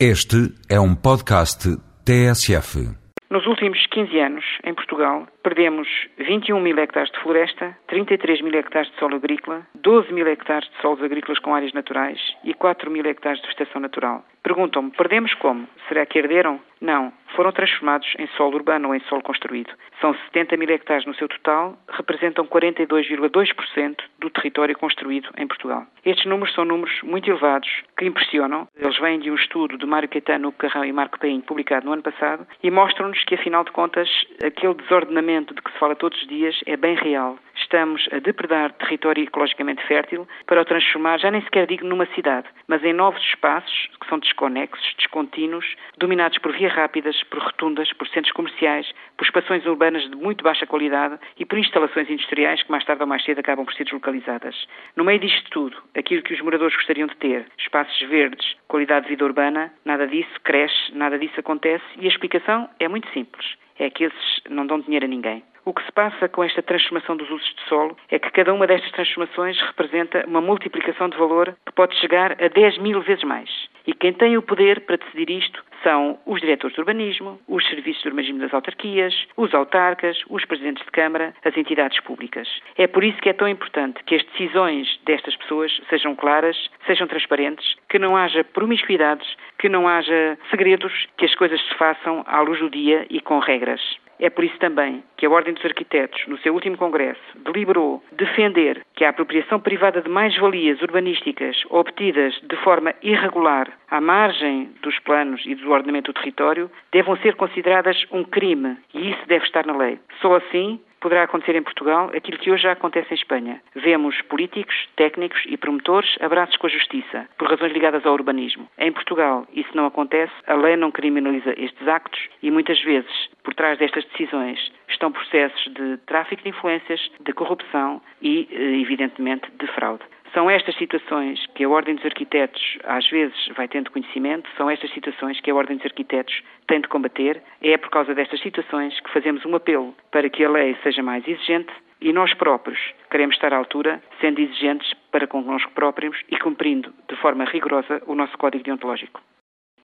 Este é um podcast TSF. Nos últimos 15 anos, em Portugal, perdemos 21 mil hectares de floresta, 33 mil hectares de solo agrícola, 12 mil hectares de solos agrícolas com áreas naturais e 4 mil hectares de vegetação natural. Perguntam-me, perdemos como? Será que herderam? Não, foram transformados em solo urbano ou em solo construído. São 70 mil hectares no seu total, representam 42,2% do território construído em Portugal. Estes números são números muito elevados, que impressionam. Eles vêm de um estudo de Mário Caetano Carrão e Marco Paim, publicado no ano passado, e mostram-nos que, afinal de contas, aquele desordenamento de que se fala todos os dias é bem real estamos a depredar território ecologicamente fértil para o transformar, já nem sequer digo numa cidade, mas em novos espaços que são desconexos, descontínuos, dominados por vias rápidas, por rotundas, por centros comerciais, por espações urbanas de muito baixa qualidade e por instalações industriais que mais tarde ou mais cedo acabam por ser deslocalizadas. No meio disto tudo, aquilo que os moradores gostariam de ter, espaços verdes, qualidade de vida urbana, nada disso cresce, nada disso acontece e a explicação é muito simples. É que esses não dão dinheiro a ninguém. O que se passa com esta transformação dos usos de solo é que cada uma destas transformações representa uma multiplicação de valor que pode chegar a 10 mil vezes mais. E quem tem o poder para decidir isto são os diretores de urbanismo, os serviços de urbanismo das autarquias, os autarcas, os presidentes de Câmara, as entidades públicas. É por isso que é tão importante que as decisões destas pessoas sejam claras, sejam transparentes, que não haja promiscuidades, que não haja segredos, que as coisas se façam à luz do dia e com regras. É por isso também que a Ordem dos Arquitetos, no seu último congresso, deliberou defender que a apropriação privada de mais-valias urbanísticas obtidas de forma irregular à margem dos planos e do ordenamento do território devam ser consideradas um crime e isso deve estar na lei. Só assim poderá acontecer em Portugal aquilo que hoje já acontece em Espanha. Vemos políticos, técnicos e promotores abraços com a justiça, por razões ligadas ao urbanismo. Em Portugal, isso não acontece, a lei não criminaliza estes actos e muitas vezes, por trás destas decisões, estão processos de tráfico de influências, de corrupção e, eh, evidentemente, de fraude. São estas situações que a Ordem dos Arquitetos às vezes vai tendo conhecimento, são estas situações que a Ordem dos Arquitetos tem de combater. É por causa destas situações que fazemos um apelo para que a lei seja mais exigente e nós próprios queremos estar à altura, sendo exigentes para connosco próprios e cumprindo de forma rigorosa o nosso código deontológico.